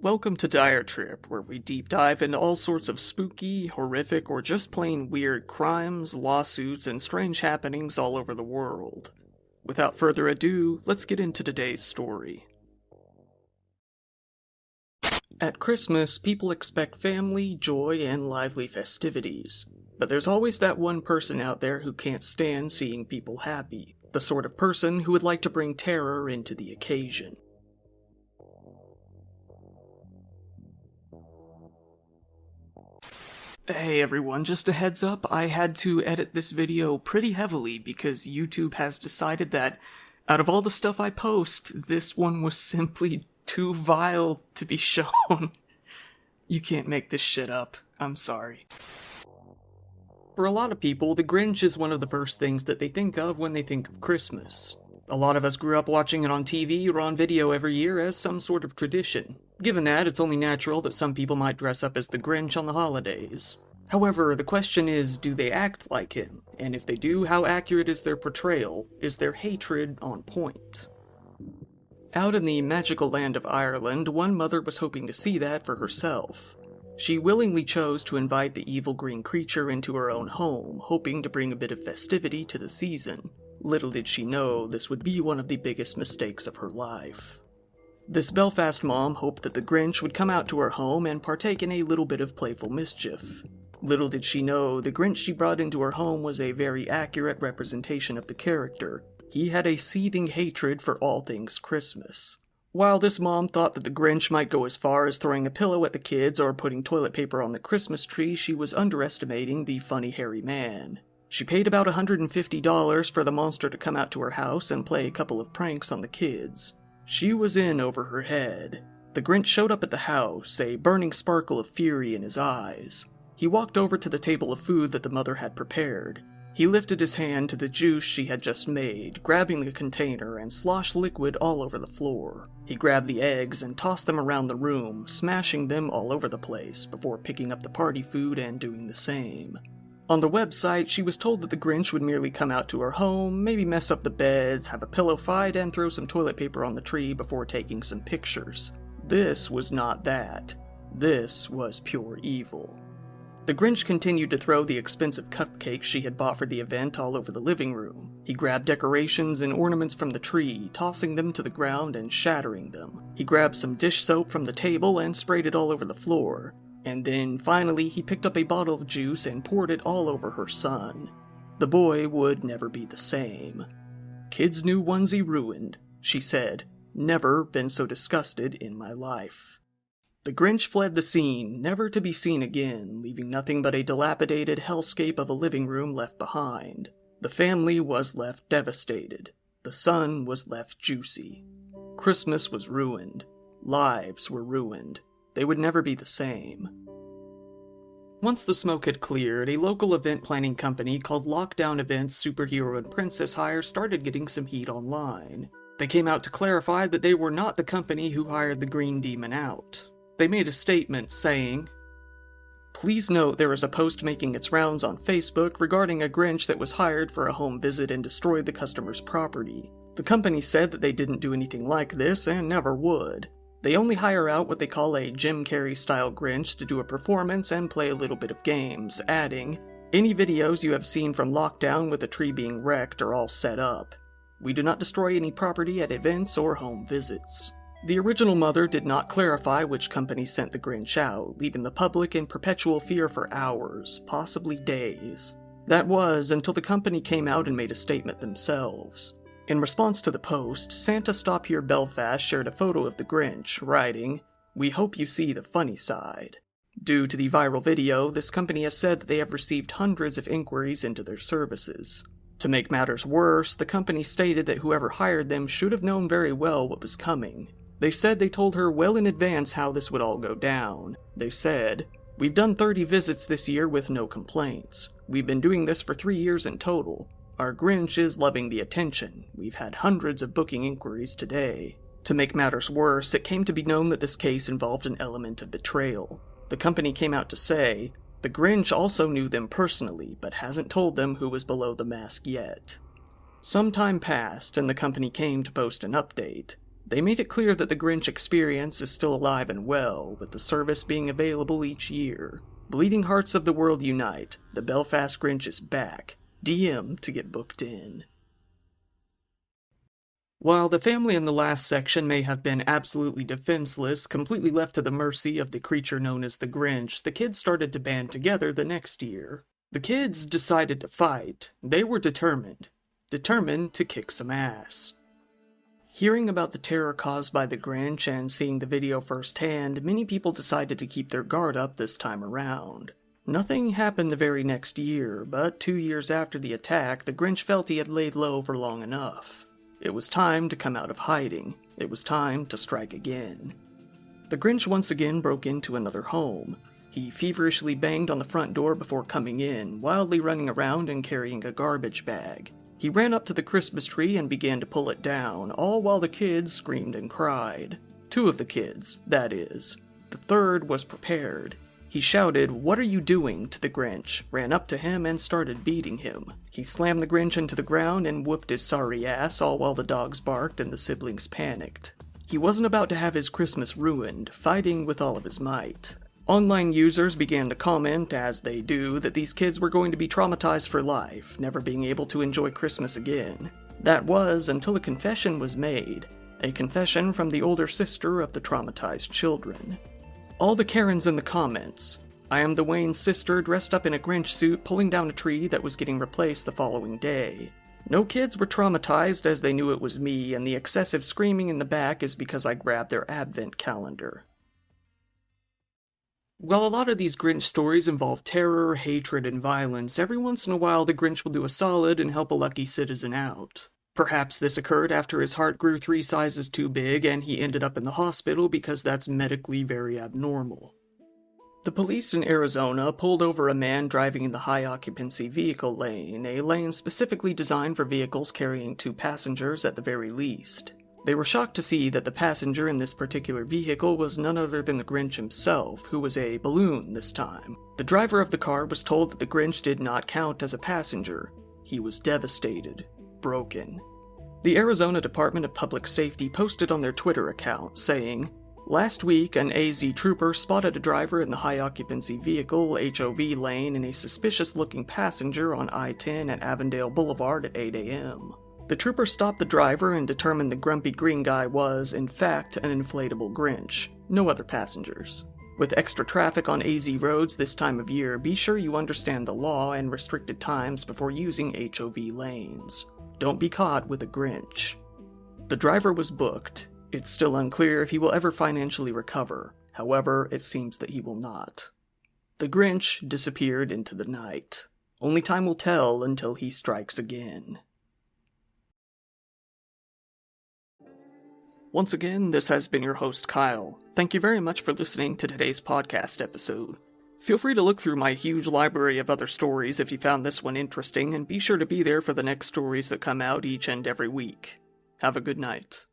Welcome to Dire Trip, where we deep dive into all sorts of spooky, horrific, or just plain weird crimes, lawsuits, and strange happenings all over the world. Without further ado, let's get into today's story. At Christmas, people expect family, joy, and lively festivities. But there's always that one person out there who can't stand seeing people happy, the sort of person who would like to bring terror into the occasion. Hey everyone, just a heads up, I had to edit this video pretty heavily because YouTube has decided that out of all the stuff I post, this one was simply too vile to be shown. you can't make this shit up. I'm sorry. For a lot of people, The Grinch is one of the first things that they think of when they think of Christmas. A lot of us grew up watching it on TV or on video every year as some sort of tradition. Given that, it's only natural that some people might dress up as the Grinch on the holidays. However, the question is do they act like him? And if they do, how accurate is their portrayal? Is their hatred on point? Out in the magical land of Ireland, one mother was hoping to see that for herself. She willingly chose to invite the evil green creature into her own home, hoping to bring a bit of festivity to the season. Little did she know this would be one of the biggest mistakes of her life. This Belfast mom hoped that the Grinch would come out to her home and partake in a little bit of playful mischief. Little did she know, the Grinch she brought into her home was a very accurate representation of the character. He had a seething hatred for all things Christmas. While this mom thought that the Grinch might go as far as throwing a pillow at the kids or putting toilet paper on the Christmas tree, she was underestimating the funny hairy man. She paid about $150 for the monster to come out to her house and play a couple of pranks on the kids. She was in over her head. The Grinch showed up at the house, a burning sparkle of fury in his eyes. He walked over to the table of food that the mother had prepared. He lifted his hand to the juice she had just made, grabbing the container and sloshed liquid all over the floor. He grabbed the eggs and tossed them around the room, smashing them all over the place before picking up the party food and doing the same. On the website, she was told that the Grinch would merely come out to her home, maybe mess up the beds, have a pillow fight, and throw some toilet paper on the tree before taking some pictures. This was not that. This was pure evil. The Grinch continued to throw the expensive cupcakes she had bought for the event all over the living room. He grabbed decorations and ornaments from the tree, tossing them to the ground and shattering them. He grabbed some dish soap from the table and sprayed it all over the floor. And then finally, he picked up a bottle of juice and poured it all over her son. The boy would never be the same. Kids new onesie ruined, she said. Never been so disgusted in my life. The Grinch fled the scene, never to be seen again, leaving nothing but a dilapidated hellscape of a living room left behind. The family was left devastated. The son was left juicy. Christmas was ruined. Lives were ruined. They would never be the same. Once the smoke had cleared, a local event planning company called Lockdown Events Superhero and Princess Hire started getting some heat online. They came out to clarify that they were not the company who hired the Green Demon out. They made a statement saying, Please note there is a post making its rounds on Facebook regarding a Grinch that was hired for a home visit and destroyed the customer's property. The company said that they didn't do anything like this and never would. They only hire out what they call a Jim Carrey style Grinch to do a performance and play a little bit of games, adding, Any videos you have seen from lockdown with a tree being wrecked are all set up. We do not destroy any property at events or home visits. The original mother did not clarify which company sent the Grinch out, leaving the public in perpetual fear for hours, possibly days. That was until the company came out and made a statement themselves. In response to the post, Santa Stop Here Belfast shared a photo of the Grinch, writing, We hope you see the funny side. Due to the viral video, this company has said that they have received hundreds of inquiries into their services. To make matters worse, the company stated that whoever hired them should have known very well what was coming. They said they told her well in advance how this would all go down. They said, We've done 30 visits this year with no complaints. We've been doing this for three years in total. Our Grinch is loving the attention. We've had hundreds of booking inquiries today. To make matters worse, it came to be known that this case involved an element of betrayal. The company came out to say, the Grinch also knew them personally, but hasn't told them who was below the mask yet. Some time passed, and the company came to post an update. They made it clear that the Grinch experience is still alive and well, with the service being available each year. Bleeding Hearts of the World Unite, the Belfast Grinch is back. DM to get booked in. While the family in the last section may have been absolutely defenseless, completely left to the mercy of the creature known as the Grinch, the kids started to band together the next year. The kids decided to fight. They were determined. Determined to kick some ass. Hearing about the terror caused by the Grinch and seeing the video firsthand, many people decided to keep their guard up this time around. Nothing happened the very next year, but two years after the attack, the Grinch felt he had laid low for long enough. It was time to come out of hiding. It was time to strike again. The Grinch once again broke into another home. He feverishly banged on the front door before coming in, wildly running around and carrying a garbage bag. He ran up to the Christmas tree and began to pull it down, all while the kids screamed and cried. Two of the kids, that is. The third was prepared. He shouted, What are you doing? to the Grinch, ran up to him, and started beating him. He slammed the Grinch into the ground and whooped his sorry ass, all while the dogs barked and the siblings panicked. He wasn't about to have his Christmas ruined, fighting with all of his might. Online users began to comment, as they do, that these kids were going to be traumatized for life, never being able to enjoy Christmas again. That was until a confession was made, a confession from the older sister of the traumatized children. All the Karens in the comments. I am the Wayne's sister dressed up in a Grinch suit pulling down a tree that was getting replaced the following day. No kids were traumatized as they knew it was me, and the excessive screaming in the back is because I grabbed their advent calendar. While a lot of these Grinch stories involve terror, hatred, and violence, every once in a while the Grinch will do a solid and help a lucky citizen out. Perhaps this occurred after his heart grew three sizes too big and he ended up in the hospital because that's medically very abnormal. The police in Arizona pulled over a man driving in the high occupancy vehicle lane, a lane specifically designed for vehicles carrying two passengers at the very least. They were shocked to see that the passenger in this particular vehicle was none other than the Grinch himself, who was a balloon this time. The driver of the car was told that the Grinch did not count as a passenger. He was devastated broken. The Arizona Department of Public Safety posted on their Twitter account saying, Last week, an AZ trooper spotted a driver in the high occupancy vehicle HOV lane and a suspicious looking passenger on I 10 at Avondale Boulevard at 8 a.m. The trooper stopped the driver and determined the grumpy green guy was, in fact, an inflatable Grinch, no other passengers. With extra traffic on AZ roads this time of year, be sure you understand the law and restricted times before using HOV lanes. Don't be caught with a Grinch. The driver was booked. It's still unclear if he will ever financially recover. However, it seems that he will not. The Grinch disappeared into the night. Only time will tell until he strikes again. Once again, this has been your host, Kyle. Thank you very much for listening to today's podcast episode. Feel free to look through my huge library of other stories if you found this one interesting, and be sure to be there for the next stories that come out each and every week. Have a good night.